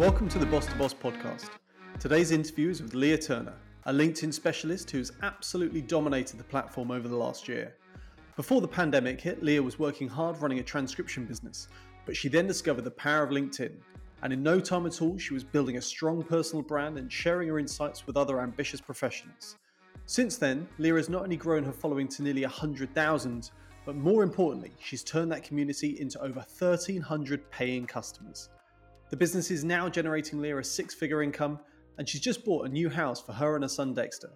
Welcome to the Boss to Boss podcast. Today's interview is with Lea Turner, a LinkedIn specialist who's absolutely dominated the platform over the last year. Before the pandemic hit, Lea was working hard running a transcription business, but she then discovered the power of LinkedIn. And in no time at all, she was building a strong personal brand and sharing her insights with other ambitious professionals. Since then, Lea has not only grown her following to nearly 100,000, but more importantly, she's turned that community into over 1,300 paying customers. The business is now generating Lea six figure income, and she's just bought a new house for her and her son Dexter.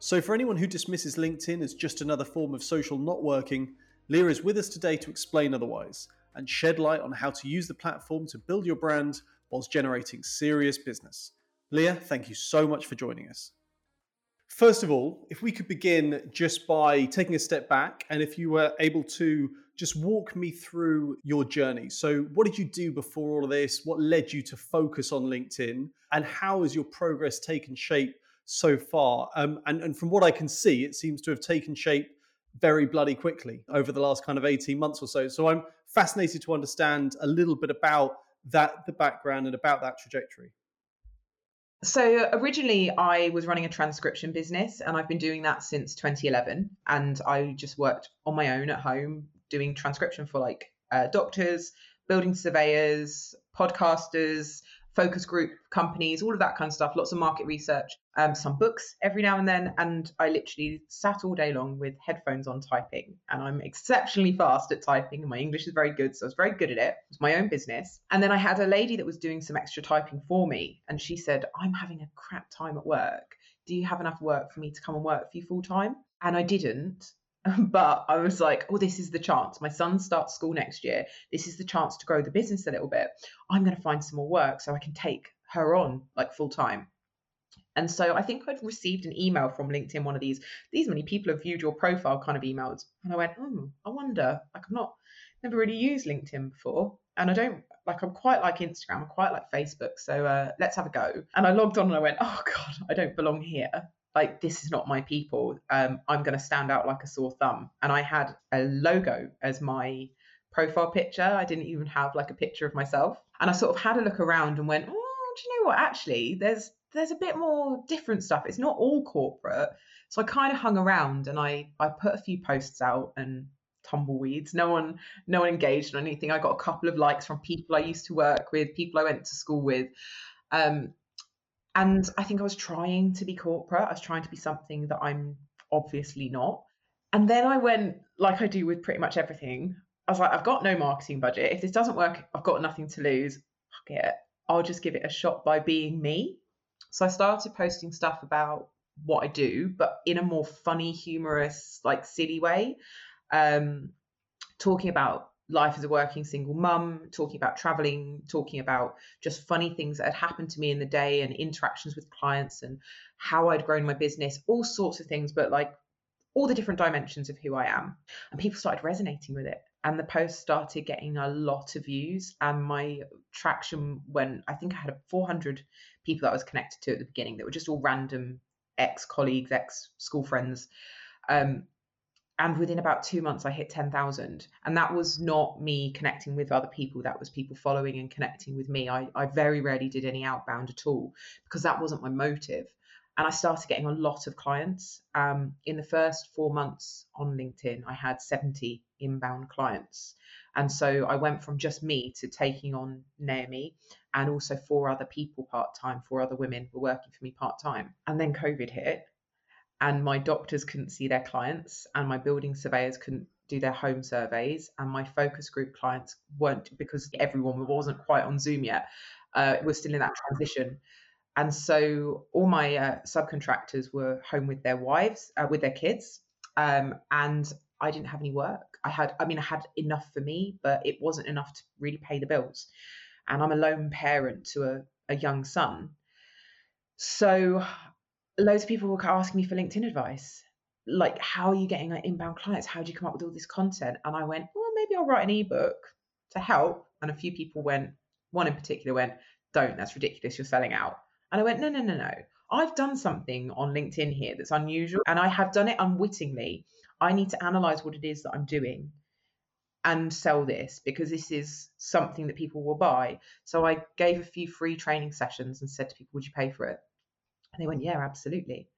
So, for anyone who dismisses LinkedIn as just another form of social not working, Lea is with us today to explain otherwise and shed light on how to use the platform to build your brand whilst generating serious business. Lea, thank you so much for joining us. First of all, if we could begin just by taking a step back, and if you were able to just walk me through your journey. So, what did you do before all of this? What led you to focus on LinkedIn? And how has your progress taken shape so far? Um, and, and from what I can see, it seems to have taken shape very bloody quickly over the last kind of 18 months or so. So, I'm fascinated to understand a little bit about that, the background, and about that trajectory. So originally I was running a transcription business and I've been doing that since 2011 and I just worked on my own at home doing transcription for like uh, doctors, building surveyors, podcasters, focus group companies, all of that kind of stuff, lots of market research, um, some books every now and then. And I literally sat all day long with headphones on typing. And I'm exceptionally fast at typing, and my English is very good. So I was very good at it. It was my own business. And then I had a lady that was doing some extra typing for me. And she said, I'm having a crap time at work. Do you have enough work for me to come and work for you full time? And I didn't. but I was like, oh, this is the chance. My son starts school next year. This is the chance to grow the business a little bit. I'm going to find some more work so I can take her on like full time. And so I think I'd received an email from LinkedIn, one of these, these many people have viewed your profile kind of emails. And I went, oh, I wonder, like I'm not, never really used LinkedIn before. And I don't, like, I'm quite like Instagram, I'm quite like Facebook. So uh, let's have a go. And I logged on and I went, oh God, I don't belong here like this is not my people. Um, i'm going to stand out like a sore thumb. And i had a logo as my profile picture. I didn't even have like a picture of myself. And i sort of had a look around and went oh do you know what? Actually there's there's a bit more different stuff. It's not all corporate. So i kind of hung around and i i put a few posts out and tumbleweeds. No one no one engaged on anything. I got a couple of likes from people i used to work with people i went to school with. Um, and I think I was trying to be corporate. I was trying to be something that I'm obviously not. And then I went, like I do with pretty much everything. I was like, I've got no marketing budget. If this doesn't work, I've got nothing to lose. Fuck it. I'll just give it a shot by being me. So I started posting stuff about what I do, but in a more funny, humorous, like silly way. Um, talking about life as a working single mum, talking about traveling, talking about just funny things that had happened to me in the day and interactions with clients and how I'd grown my business, all sorts of things, but like all the different dimensions of who I am. And people started resonating with it. And the post started getting a lot of views, and my traction went. I think I had 400 people that I was connected to at the beginning that were just all random ex colleagues, ex school friends. Um, and within about two months i hit 10000 and that was not me connecting with other people. That was people following and connecting with me. I, I very rarely did any outbound at all because that wasn't my motive. And i started getting a lot of clients. Um, in the first four months on linkedin i had 70 inbound clients. And so i went from just me to taking on naomi and also four other people part-time four other women were working for me part-time. And then covid hit and my doctors couldn't see their clients and my building surveyors couldn't do their home surveys and my focus group clients weren't because everyone wasn't quite on zoom yet uh, we're still in that transition. And so all my uh, subcontractors were home with their wives uh, with their kids um, and i didn't have any work. I had i mean i had enough for me but it wasn't enough to really pay the bills. And i'm a lone parent to a, a young son. So loads of people were asking me for LinkedIn advice. Like, how are you getting like inbound clients? How do you come up with all this content? And I went, well, maybe I'll write an ebook to help. And a few people went, one in particular went, don't, that's ridiculous, you're selling out. And I went, no, no, no, no. I've done something on LinkedIn here that's unusual and I have done it unwittingly. I need to analyze what it is that I'm doing and sell this because this is something that people will buy. So I gave a few free training sessions and said to people, Would you pay for it? And they went, Yeah, absolutely.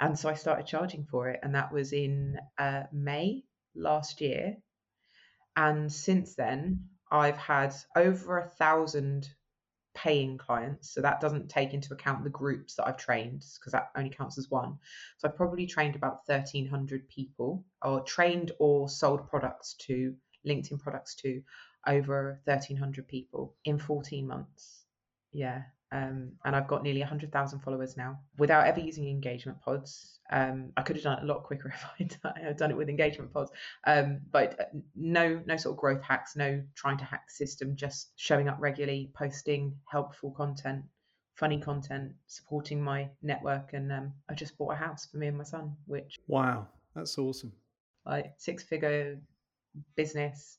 And so I started charging for it. And that was in uh, May last year. And since then, I've had over a thousand paying clients. So that doesn't take into account the groups that I've trained because that only counts as one. So I've probably trained about 1,300 people or trained or sold products to LinkedIn products to over 1,300 people in 14 months. Yeah. Um, and I've got nearly 100,000 followers now without ever using engagement pods. Um, I could have done it a lot quicker if I'd done it with engagement pods. Um, but uh, no, no sort of growth hacks, no trying to hack the system, just showing up regularly, posting helpful content, funny content, supporting my network. And um, I just bought a house for me and my son, which wow, that's awesome. Like six figure business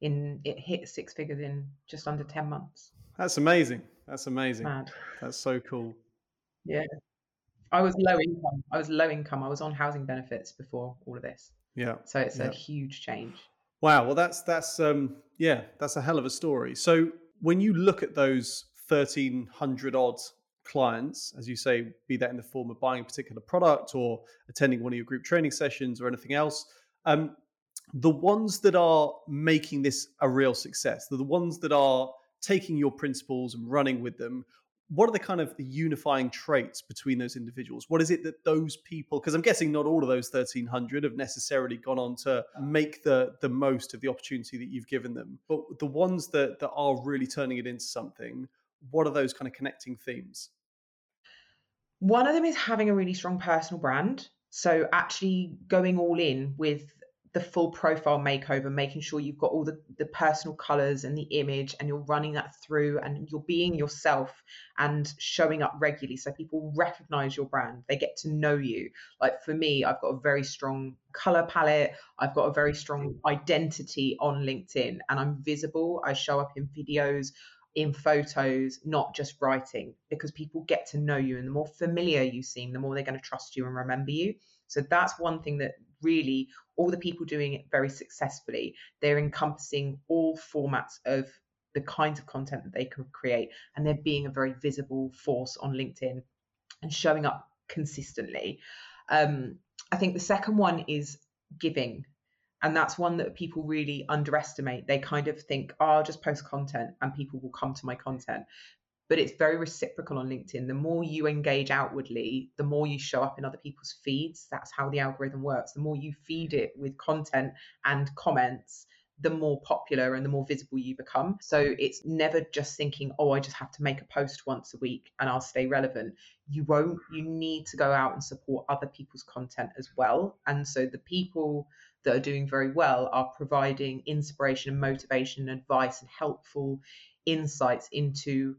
in it hit six figures in just under 10 months. That's amazing. That's amazing. Mad. That's so cool. Yeah. I was low income. I was low income. I was on housing benefits before all of this. Yeah. So it's yeah. a huge change. Wow. Well, that's that's um yeah, that's a hell of a story. So when you look at those thirteen hundred odd clients, as you say, be that in the form of buying a particular product or attending one of your group training sessions or anything else, um, the ones that are making this a real success, the ones that are taking your principles and running with them what are the kind of the unifying traits between those individuals? What is it that those people because i'm guessing not all of those 1300 have necessarily gone on to make the the most of the opportunity that you've given them. But the ones that that are really turning it into something what are those kind of connecting themes? One of them is having a really strong personal brand. So actually going all in with the full profile makeover, making sure you've got all the, the personal colors and the image and you're running that through and you're being yourself and showing up regularly so people recognize your brand. They get to know you. Like for me, I've got a very strong color palette, I've got a very strong identity on LinkedIn and I'm visible. I show up in videos, in photos, not just writing, because people get to know you and the more familiar you seem, the more they're going to trust you and remember you. So that's one thing that really all the people doing it very successfully, they're encompassing all formats of the kinds of content that they can create and they're being a very visible force on LinkedIn and showing up consistently. Um, I think the second one is giving. And that's one that people really underestimate. They kind of think, oh, I'll just post content and people will come to my content but it's very reciprocal on LinkedIn. The more you engage outwardly, the more you show up in other people's feeds. That's how the algorithm works. The more you feed it with content and comments, the more popular and the more visible you become. So it's never just thinking, oh, I just have to make a post once a week and I'll stay relevant. You won't, you need to go out and support other people's content as well. And so the people that are doing very well are providing inspiration and motivation and advice and helpful insights into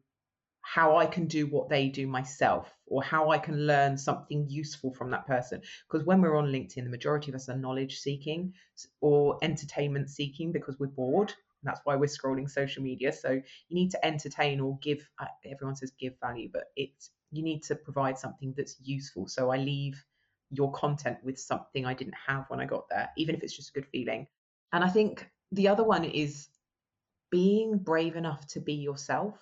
how I can do what they do myself or how I can learn something useful from that person. Because when we're on LinkedIn, the majority of us are knowledge seeking or entertainment seeking because we're bored. That's why we're scrolling social media. So you need to entertain or give, uh, everyone says give value, but it's, you need to provide something that's useful. So I leave your content with something I didn't have when I got there, even if it's just a good feeling. And I think the other one is being brave enough to be yourself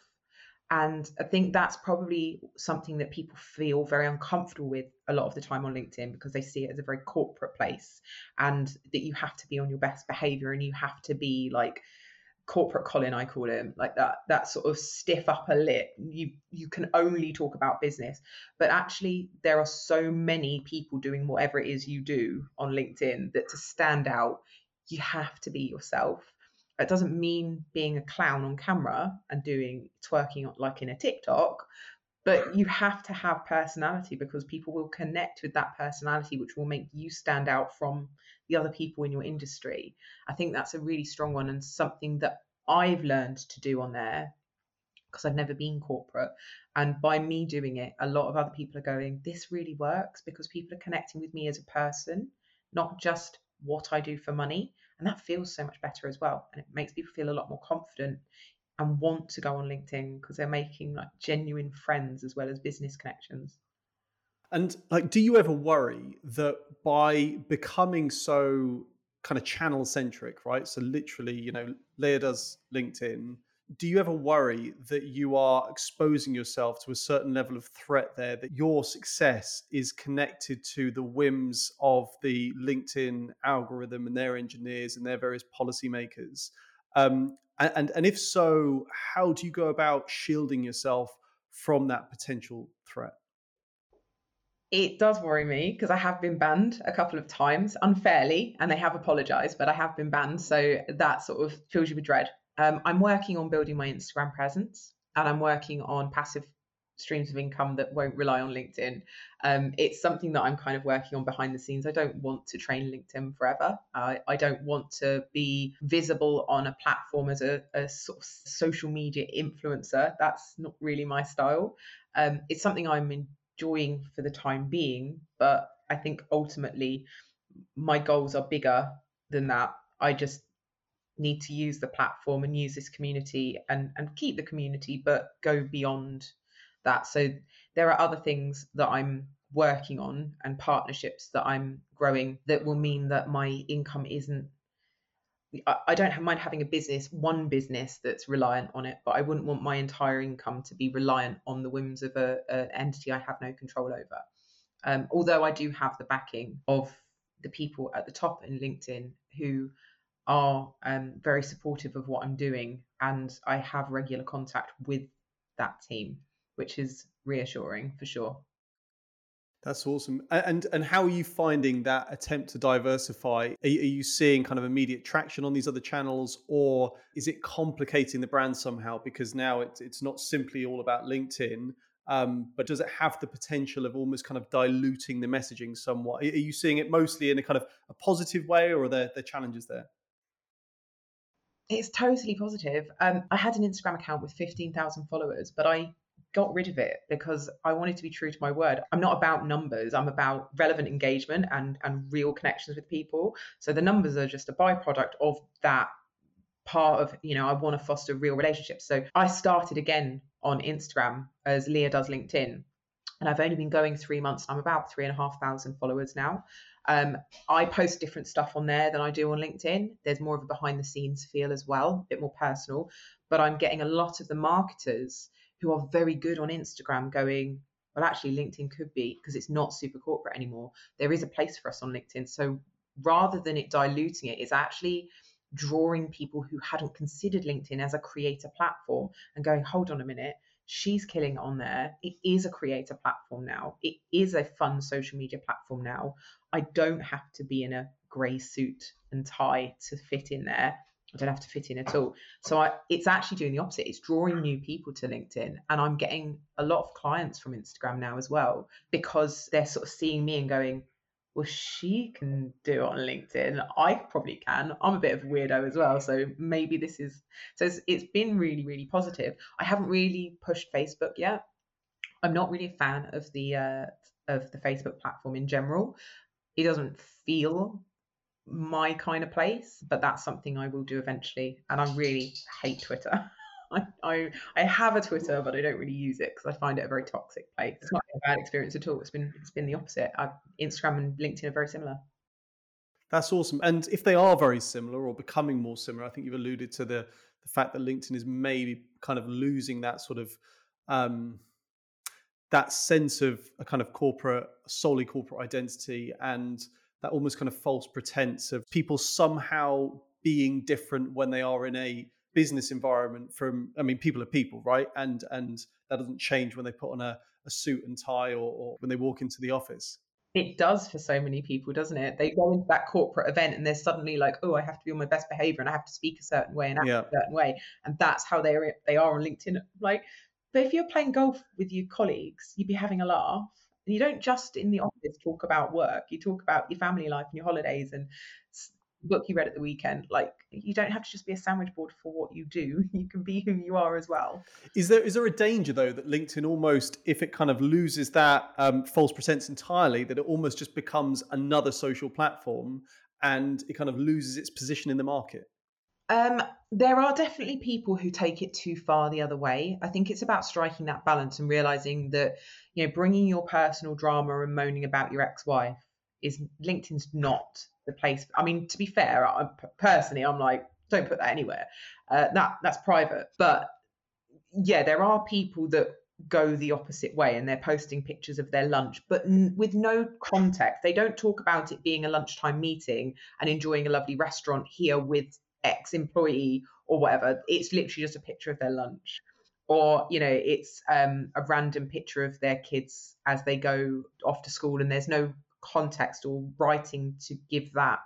and I think that's probably something that people feel very uncomfortable with a lot of the time on LinkedIn because they see it as a very corporate place and that you have to be on your best behavior and you have to be like corporate Colin, I call him, like that that sort of stiff upper lip. You you can only talk about business. But actually there are so many people doing whatever it is you do on LinkedIn that to stand out, you have to be yourself it doesn't mean being a clown on camera and doing twerking like in a TikTok, but you have to have personality because people will connect with that personality, which will make you stand out from the other people in your industry. I think that's a really strong one and something that I've learned to do on there because I've never been corporate. And by me doing it, a lot of other people are going, this really works because people are connecting with me as a person, not just what I do for money. And that feels so much better as well. And it makes people feel a lot more confident and want to go on LinkedIn because they're making like genuine friends as well as business connections. And like, do you ever worry that by becoming so kind of channel centric, right? So literally, you know, Lea does LinkedIn. Do you ever worry that you are exposing yourself to a certain level of threat there, that your success is connected to the whims of the LinkedIn algorithm and their engineers and their various policymakers? Um, and, and if so, how do you go about shielding yourself from that potential threat? It does worry me because I have been banned a couple of times unfairly, and they have apologized, but I have been banned. So that sort of fills you with dread. Um, I'm working on building my Instagram presence and I'm working on passive streams of income that won't rely on LinkedIn. Um, it's something that I'm kind of working on behind the scenes. I don't want to train LinkedIn forever. Uh, I don't want to be visible on a platform as a, a, sort of social media influencer. That's not really my style. Um, it's something I'm enjoying for the time being, but I think ultimately my goals are bigger than that. I just need to use the platform and use this community and, and keep the community, but go beyond that. So there are other things that I'm working on and partnerships that I'm growing that will mean that my income isn't I don't have mind having a business, one business that's reliant on it, but I wouldn't want my entire income to be reliant on the whims of a, an entity I have no control over. Um, although I do have the backing of the people at the top in LinkedIn who are um, very supportive of what I'm doing, and I have regular contact with that team, which is reassuring for sure. That's awesome. And and how are you finding that attempt to diversify? Are you, are you, seeing kind of immediate traction on these other channels, or is it complicating the brand somehow? Because now it's it's not simply all about LinkedIn, um, but does it have the potential of almost kind of diluting the messaging somewhat? Are you seeing it mostly in a kind of a positive way, or are there, there challenges there? It's totally positive. Um, I had an Instagram account with 15,000 followers, but I got rid of it because I wanted to be true to my word. I'm not about numbers. I'm about relevant engagement and and real connections with people. So the numbers are just a byproduct of that part of, you know, I want to foster real relationships. So I started again on Instagram as Lea does LinkedIn. And I've only been going three months. I'm about three and a half thousand followers now. Um, I post different stuff on there than I do on LinkedIn. There's more of a behind the scenes feel as well, a bit more personal. But I'm getting a lot of the marketers who are very good on Instagram going, well, actually, LinkedIn could be because it's not super corporate anymore. There is a place for us on LinkedIn. So rather than it diluting it, it's actually drawing people who hadn't considered LinkedIn as a creator platform and going, hold on a minute, she's killing on there. It is a creator platform now. It is a fun social media platform now. I don't have to be in a grey suit and tie to fit in there. I don't have to fit in at all. So I, it's actually doing the opposite. It's drawing new people to LinkedIn, and I'm getting a lot of clients from Instagram now as well because they're sort of seeing me and going, "Well, she can do it on LinkedIn. I probably can. I'm a bit of a weirdo as well, so maybe this is." So it's, it's been really, really positive. I haven't really pushed Facebook yet. I'm not really a fan of the uh, of the Facebook platform in general. It doesn't feel my kind of place, but that's something I will do eventually. And I really hate Twitter. I, I, I have a Twitter, but I don't really use it because I find it a very toxic place. It's not a bad experience at all. It's been it's been the opposite. I've, Instagram and LinkedIn are very similar. That's awesome. And if they are very similar or becoming more similar, I think you've alluded to the the fact that LinkedIn is maybe kind of losing that sort of um, that sense of a kind of corporate, solely corporate identity and that almost kind of false pretense of people somehow being different when they are in a business environment from i mean people are people right? And and that doesn't change when they put on a, a suit and tie or, or when they walk into the office. It does for so many people doesn't it? They go into that corporate event and they're suddenly like oh i have to be on my best behavior and i have to speak a certain way and act yeah. a certain way. And that's how they are they are on linkedin like but if you're playing golf with your colleagues you'd be having a laugh. And you don't just in the office talk about work, you talk about your family life and your holidays and book you read at the weekend. Like you don't have to just be a sandwich board for what you do. You can be who you are as well. Is there is there a danger though that LinkedIn almost, if it kind of loses that um, false pretense entirely, that it almost just becomes another social platform and it kind of loses its position in the market? Um, there are definitely people who take it too far the other way. I think it's about striking that balance and realizing that, you know, bringing your personal drama and moaning about your ex-wife is LinkedIn's not the place. I mean, to be fair, I, personally, I'm like, don't put that anywhere. Uh, that that's private. But yeah, there are people that go the opposite way and they're posting pictures of their lunch, but n- with no context. They don't talk about it being a lunchtime meeting and enjoying a lovely restaurant here with ex employee or whatever. It's literally just a picture of their lunch. Or, you know, it's um, a random picture of their kids as they go off to school and there's no context or writing to give that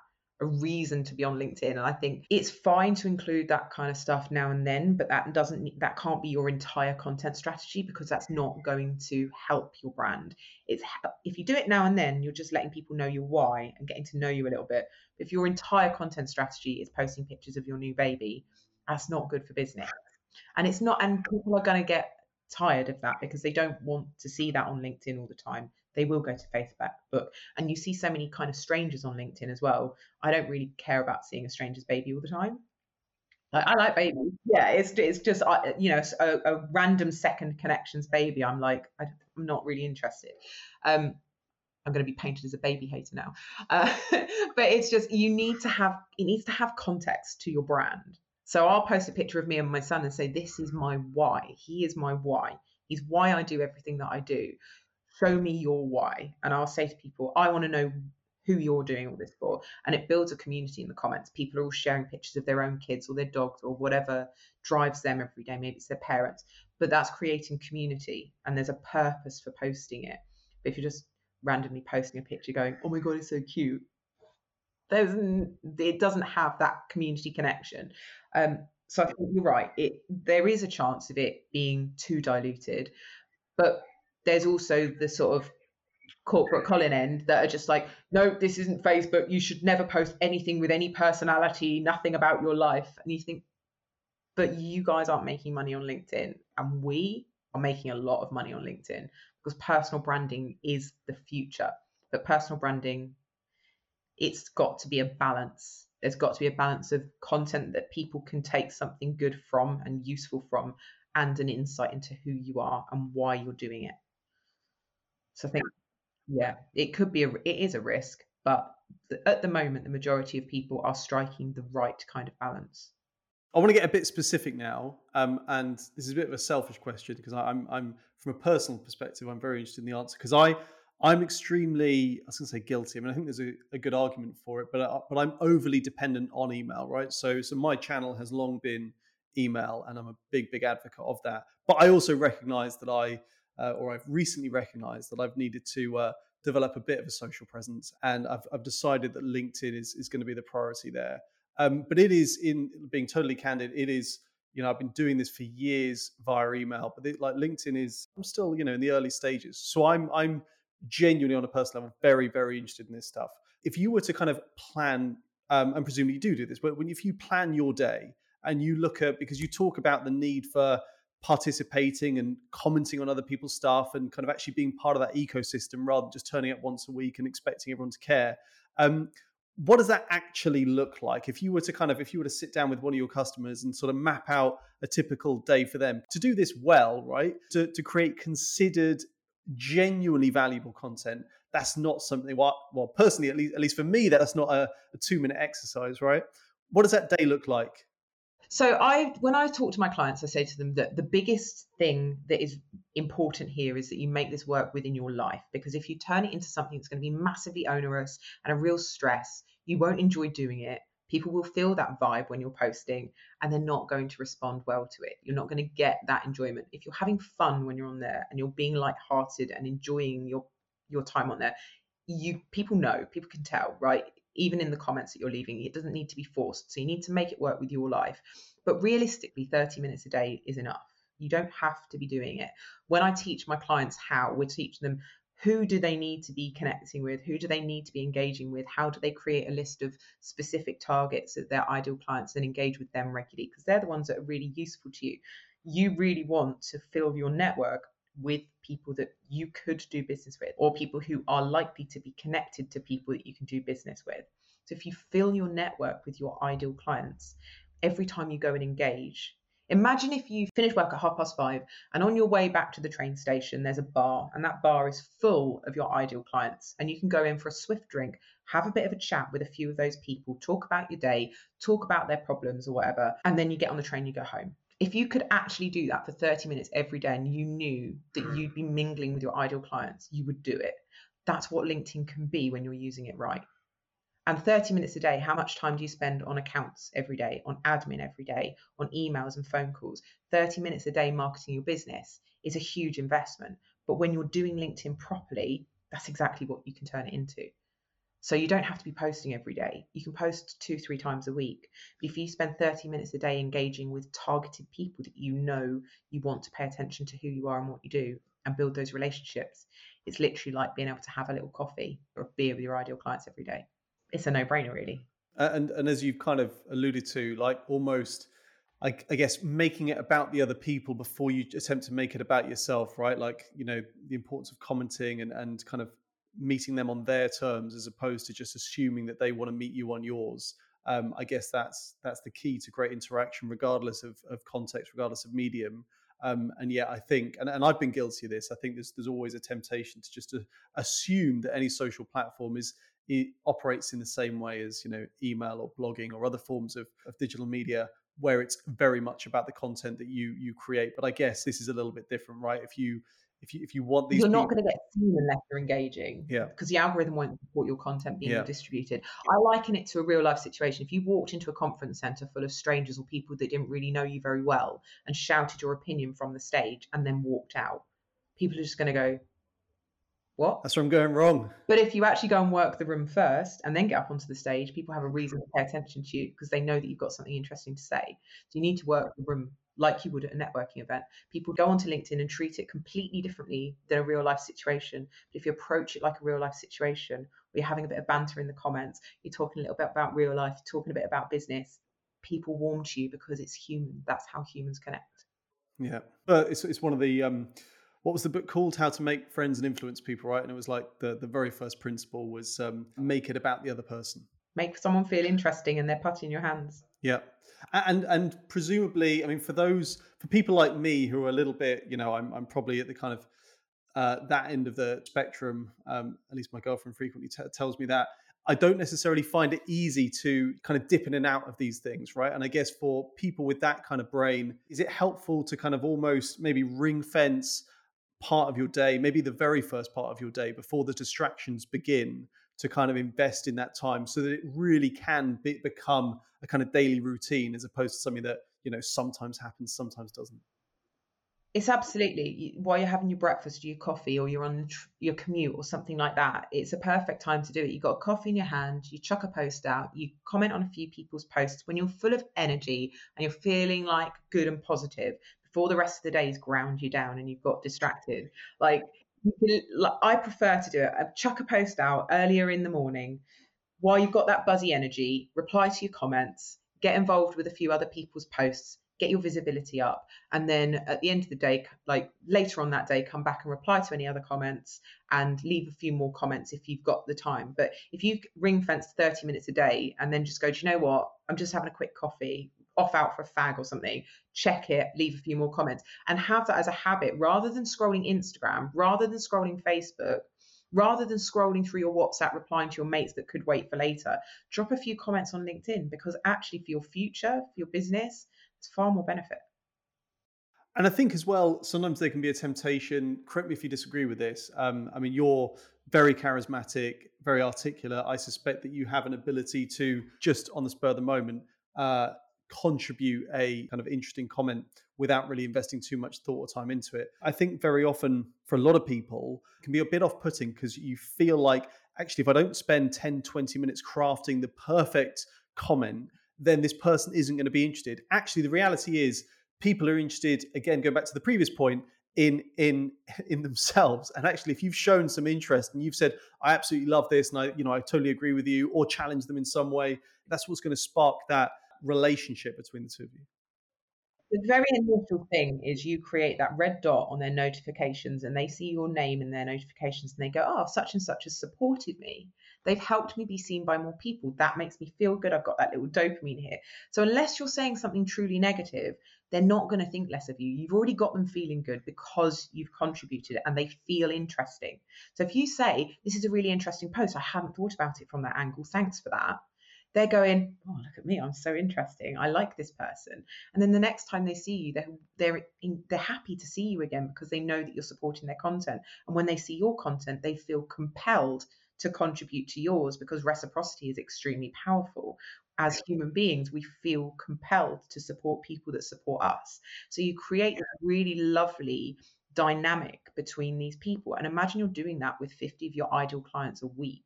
a reason to be on LinkedIn. And I think it's fine to include that kind of stuff now and then, but that doesn't that can't be your entire content strategy because that's not going to help your brand. It's if you do it now and then, you're just letting people know your why and getting to know you a little bit. If your entire content strategy is posting pictures of your new baby, that's not good for business. And it's not and people are going to get tired of that because they don't want to see that on LinkedIn all the time they will go to Facebook. And you see so many kind of strangers on LinkedIn as well. I don't really care about seeing a stranger's baby all the time. Like, I like babies. Yeah, it's it's just you know a, a random second connections baby. I'm like I, am not really interested. Um, I'm going to be painted as a baby hater now. Uh, but it's just you need to have it needs to have context to your brand. So I'll post a picture of me and my son and say this is my why. He is my why. He's why I do everything that I do show me your why. And I'll say to people, I want to know who you're doing all this for. And it builds a community in the comments. People are all sharing pictures of their own kids or their dogs or whatever drives them every day. Maybe it's their parents, but that's creating community and there's a purpose for posting it. But if you're just randomly posting a picture going, oh my God, it's so cute, there's, it doesn't have that community connection. Um, so I think you're right. It there is a chance of it being too diluted, but there's also the sort of corporate Colin end that are just like, no, this isn't Facebook. You should never post anything with any personality, nothing about your life. And you think, but you guys aren't making money on LinkedIn. And we are making a lot of money on LinkedIn because personal branding is the future. But personal branding, it's got to be a balance. There's got to be a balance of content that people can take something good from and useful from, and an insight into who you are and why you're doing it. So I think, yeah, it could be a, it is a risk, but at the moment, the majority of people are striking the right kind of balance. I want to get a bit specific now, um, and this is a bit of a selfish question because I'm, I'm from a personal perspective, I'm very interested in the answer because I, I'm extremely, I was going to say guilty. I mean, I think there's a, a good argument for it, but I, uh, but I'm overly dependent on email, right? So so my channel has long been email, and I'm a big big advocate of that. But I also recognise that I uh, or I've recently recognized that I've needed to uh, develop a bit of a social presence, and I've, I've decided that LinkedIn is, is going to be the priority there. Um, but it is, in being totally candid, it is. You know, I've been doing this for years via email, but it, like LinkedIn is, I'm still, you know, in the early stages. So I'm, I'm genuinely on a personal level very, very interested in this stuff. If you were to kind of plan, um, and presumably you do do this, but when if you plan your day and you look at because you talk about the need for participating and commenting on other people's stuff and kind of actually being part of that ecosystem rather than just turning up once a week and expecting everyone to care. Um, what does that actually look like? If you were to kind of if you were to sit down with one of your customers and sort of map out a typical day for them to do this well right to, to create considered genuinely valuable content that's not something well personally at least at least for me that's not a, a two minute exercise right? What does that day look like so I when I talk to my clients, I say to them that the biggest thing that is important here is that you make this work within your life because if you turn it into something that's going to be massively onerous and a real stress, you won't enjoy doing it. People will feel that vibe when you're posting and they're not going to respond well to it. You're not going to get that enjoyment. If you're having fun when you're on there and you're being light-hearted and enjoying your your time on there, you people know, people can tell, right? Even in the comments that you're leaving. It doesn't need to be forced. So you need to make it work with your life. But realistically, 30 minutes a day is enough. You don't have to be doing it. When I teach my clients how, we teach them who do they need to be connecting with who do they need to be engaging with how do they create a list of specific targets of their ideal clients and engage with them regularly because they're the ones that are really useful to you you really want to fill your network with people that you could do business with or people who are likely to be connected to people that you can do business with. So if you fill your network with your ideal clients, every time you go and engage, Imagine if you finish work at half past five and on your way back to the train station, there's a bar and that bar is full of your ideal clients. And you can go in for a swift drink, have a bit of a chat with a few of those people, talk about your day, talk about their problems or whatever. And then you get on the train, you go home. If you could actually do that for 30 minutes every day and you knew that mm. you'd be mingling with your ideal clients, you would do it. That's what LinkedIn can be when you're using it right. And 30 minutes a day, how much time do you spend on accounts every day, on admin every day, on emails and phone calls? 30 minutes a day marketing your business is a huge investment. But when you're doing LinkedIn properly, that's exactly what you can turn it into. So you don't have to be posting every day. You can post two, three times a week. But if you spend 30 minutes a day engaging with targeted people that you know you want to pay attention to who you are and what you do and build those relationships, it's literally like being able to have a little coffee or a beer with your ideal clients every day it's a no brainer, really. And and as you've kind of alluded to, like almost, I, I, guess, making it about the other people before you attempt to make it about yourself, right? Like you know the importance of commenting and and kind of meeting them on their terms as opposed to just assuming that they want to meet you on yours. Um, I guess that's that's the key to great interaction, regardless of, of context, regardless of medium. Um, and yet, I think, and, and I've been guilty of this. I think there's there's always a temptation to just to assume that any social platform is it operates in the same way as you know email or blogging or other forms of, of digital media where it's very much about the content that you you create but i guess this is a little bit different right if you if you if you want these you're not going to get seen unless you're engaging yeah. because the algorithm won't support your content being yeah. distributed. I liken it to a real life situation. If you walked into a conference center full of strangers or people that didn't really know you very well and shouted your opinion from the stage and then walked out people are just going to go what? That's where I'm going wrong. But if you actually go and work the room first and then get up onto the stage, people have a reason to pay attention to you because they know that you've got something interesting to say. So you need to work the room like you would at a networking event. People go onto LinkedIn and treat it completely differently than a real life situation. But if you approach it like a real life situation, where you're having a bit of banter in the comments, you're talking a little bit about real life, talking a bit about business, people warm to you because it's human. That's how humans connect. Yeah, uh, it's it's one of the um, what was the book called? How to Make Friends and Influence People, right? And it was like the the very first principle was um, make it about the other person. Make someone feel interesting, and they're putting your hands. Yeah, and and presumably, I mean, for those for people like me who are a little bit, you know, I'm I'm probably at the kind of uh, that end of the spectrum. Um, at least my girlfriend frequently t- tells me that. I don't necessarily find it easy to kind of dip in and out of these things, right? And I guess for people with that kind of brain, is it helpful to kind of almost maybe ring fence part of your day, maybe the very first part of your day before the distractions begin to kind of invest in that time so that it really can be, become a kind of daily routine as opposed to something that, you know, sometimes happens, sometimes doesn't. It's absolutely while you're having your breakfast, or your coffee, or you're on your commute or something like that. It's a perfect time to do it. You've got a coffee in your hand, you chuck a post out, you comment on a few people's posts when you're full of energy and you're feeling like good and positive before the rest of the days ground you down and you've got distracted. Like, like I prefer to do it. I chuck a post out earlier in the morning while you've got that buzzy energy, reply to your comments, get involved with a few other people's posts, get your visibility up, and then at the end of the day, like later on that day, come back and reply to any other comments and leave a few more comments if you've got the time. But if you ring fence 30 minutes a day and then just go, do you know what? I'm just having a quick coffee off out for a fag or something, check it, leave a few more comments, and have that as a habit rather than scrolling Instagram, rather than scrolling Facebook, rather than scrolling through your WhatsApp, replying to your mates that could wait for later. Drop a few comments on LinkedIn because actually, for your future, for your business, it's far more benefit. And I think as well, sometimes there can be a temptation. Correct me if you disagree with this. Um, I mean, you're very charismatic, very articulate. I suspect that you have an ability to just on the spur of the moment uh, contribute a kind of interesting comment without really investing too much thought or time into it. I think very often for a lot of people can be a bit off putting because you feel like actually if I don't spend 10 20 minutes crafting the perfect comment then this person isn't going to be interested. Actually the reality is people are interested again going back to the previous point in in in themselves and actually if you've shown some interest and you've said i absolutely love this and i you know i totally agree with you or challenge them in some way that's what's going to spark that relationship between the two of you? The very initial thing is you create that red dot on their notifications and they see your name in their notifications and they go, oh, such and such has supported me. They've helped me be seen by more people. That makes me feel good. I've got that little dopamine here. So unless you're saying something truly negative, they're not going to think less of you. You've already got them feeling good because you've contributed and they feel interesting. So if you say, This is a really interesting post, I haven't thought about it from that angle, thanks for that. They're going, Oh, look at me, I'm so interesting. I like this person. And then the next time they see you, they're they're they're happy to see you again because they know that you're supporting their content. And when they see your content, they feel compelled to contribute to yours because reciprocity is extremely powerful as human beings, we feel compelled to support people that support us. So you create a really lovely dynamic between these people. And imagine you're doing that with 50 of your ideal clients a week.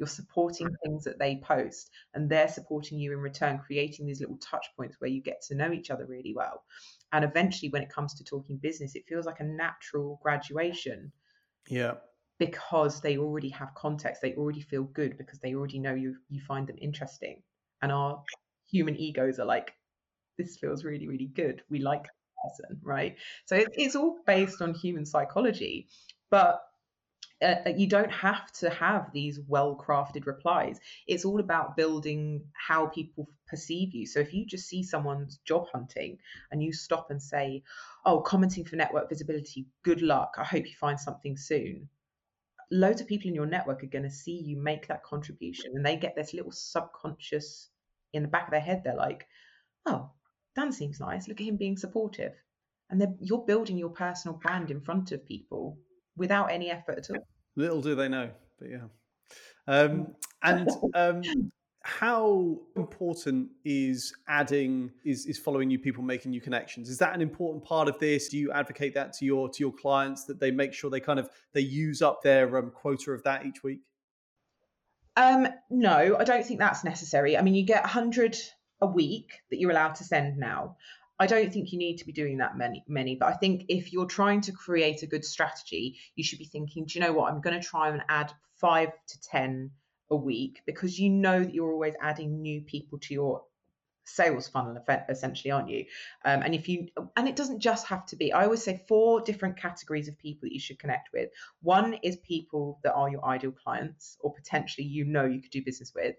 You're supporting things that they post and they're supporting you in return, creating these little touch points where you get to know each other really well. And eventually, when it comes to talking business, it feels like a natural graduation. Yeah because they already have context they already feel good because they already know you you find them interesting and our human egos are like this feels really really good we like person right so it, it's all based on human psychology but uh, uh, you don't have to have these well crafted replies. It's all about building how people perceive you. So if you just see someone's job hunting and you stop and say, Oh, commenting for network visibility, good luck. I hope you find something soon loads of people in your network are going to see you make that contribution and they get this little subconscious in the back of their head they're like oh dan seems nice look at him being supportive and you're building your personal brand in front of people without any effort at all little do they know but yeah. Um, and um, how important is adding is, is following new people making new connections? Is that an important part of this? Do you advocate that to your to your clients that they make sure they kind of they use up their um, quota of that each week? Um no i don't think that's necessary. I mean you get 100 a week that you're allowed to send now I don't think you need to be doing that many, many, but I think if you're trying to create a good strategy, you should be thinking, do you know what? I'm going to try and add five to 10 a week because you know that you're always adding new people to your sales funnel essentially aren't you? Um, and if you and it doesn't just have to be. I always say four different categories of people that you should connect with. One is people that are your ideal clients or potentially you know you could do business with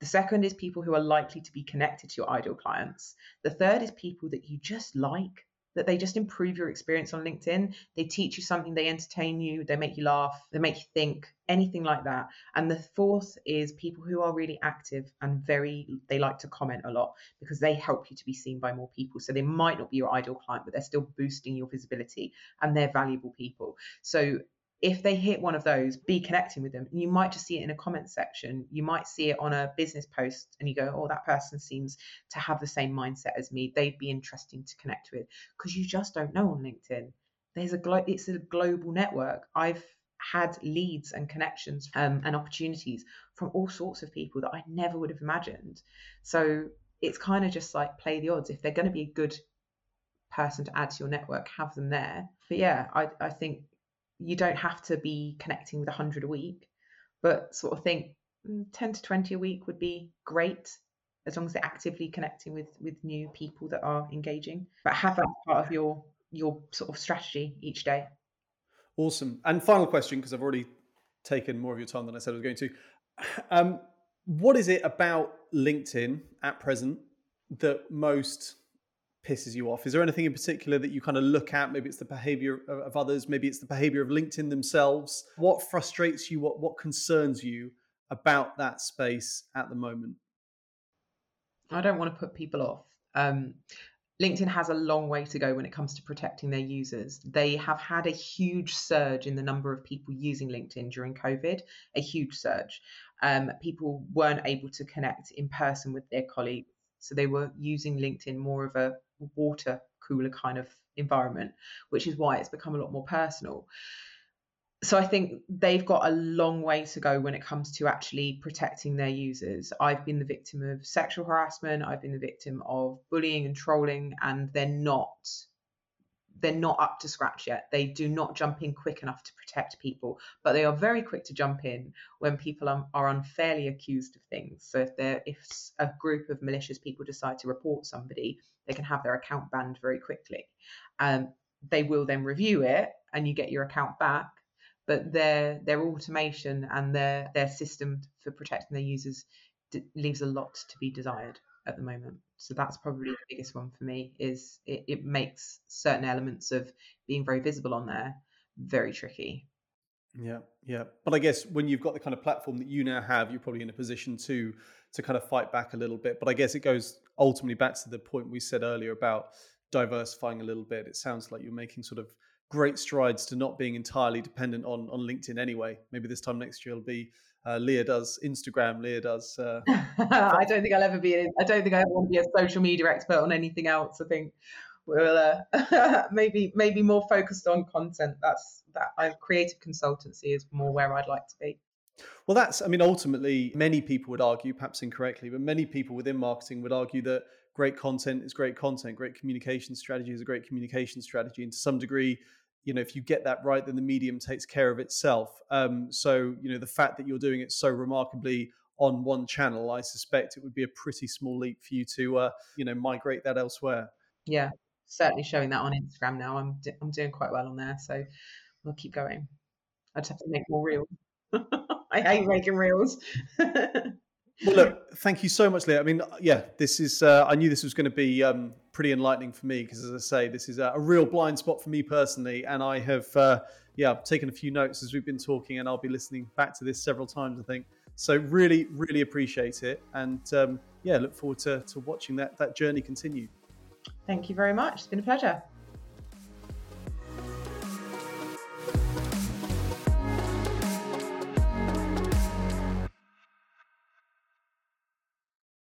the second is people who are likely to be connected to your ideal clients the third is people that you just like that they just improve your experience on LinkedIn. They teach you something, they entertain you, they make you laugh, they make you think, anything like that. And the fourth is people who are really active and very, they like to comment a lot because they help you to be seen by more people. So they might not be your ideal client, but they're still boosting your visibility and they're valuable people. So if they hit one of those, be connecting with them. You might just see it in a comment section. You might see it on a business post and you go, oh, that person seems to have the same mindset as me. They'd be interesting to connect with because you just don't know on LinkedIn. There's a glo- it's a global network. I've had leads and connections um, and opportunities from all sorts of people that I never would have imagined. So it's kind of just like play the odds. If they're going to be a good person to add to your network, have them there. But yeah, I, I think you don't have to be connecting with 100 a week, but sort of think mm, 10 to 20 a week would be great as long as they're actively connecting with with new people that are engaging. But have that part of your your sort of strategy each day. Awesome. And final question, because I've already taken more of your time than I said I was going to. Um, what is it about LinkedIn at present that most pisses you off? Is there anything in particular that you kind of look at? Maybe it's the behavior of others, maybe it's the behavior of LinkedIn themselves. What frustrates you? What what concerns you about that space at the moment? I don't want to put people off. Um, LinkedIn has a long way to go when it comes to protecting their users. They have had a huge surge in the number of people using LinkedIn during COVID, a huge surge. Um, people weren't able to connect in person with their colleagues. So they were using LinkedIn more of a water cooler kind of environment, which is why it's become a lot more personal. So I think they've got a long way to go when it comes to actually protecting their users. I've been the victim of sexual harassment, I've been the victim of bullying and trolling, and they're not they're not up to scratch yet. They do not jump in quick enough to protect people, but they are very quick to jump in when people are, are unfairly accused of things. So if they if a group of malicious people decide to report somebody, they can have their account banned very quickly. Um, they will then review it, and you get your account back. but their their automation and their their system for protecting their users d- leaves a lot to be desired at the moment. So that's probably the biggest one for me. Is it, it makes certain elements of being very visible on there very tricky. Yeah, yeah. But I guess when you've got the kind of platform that you now have, you're probably in a position to to kind of fight back a little bit. But I guess it goes ultimately back to the point we said earlier about diversifying a little bit. It sounds like you're making sort of great strides to not being entirely dependent on on LinkedIn anyway. Maybe this time next year it'll be uh, Lea does Instagram, Lea does. Uh, I don't think I'll ever be. I don't think I ever want to be a social media expert on anything else. I think we'll uh, maybe maybe more focused on content. That's that. I creative consultancy is more where I'd like to be. Well, that's. I mean, ultimately, many people would argue, perhaps incorrectly, but many people within marketing would argue that great content is great content, great communication strategy is a great communication strategy, and to some degree you know if you get that right then the medium takes care of itself. Um, so you know the fact that you're doing it so remarkably on one channel i suspect it would be a pretty small leap for you to uh, you know migrate that elsewhere. Yeah certainly showing that on instagram now. I'm i'm doing quite well on there so we'll keep going. I just have to make more reels. I hate making reels well, look, thank you so much, Lea. I mean, yeah, this is. Uh, I knew this was going to be um, pretty enlightening for me because, as I say, this is a, a, real blind spot for me personally, and I have, uh, yeah, taken a few notes as we've been talking, and I'll be listening back to this several times. I think so. Really, really appreciate it, and um, yeah, look forward to to watching that that journey continue. Thank you very much. It's been a pleasure.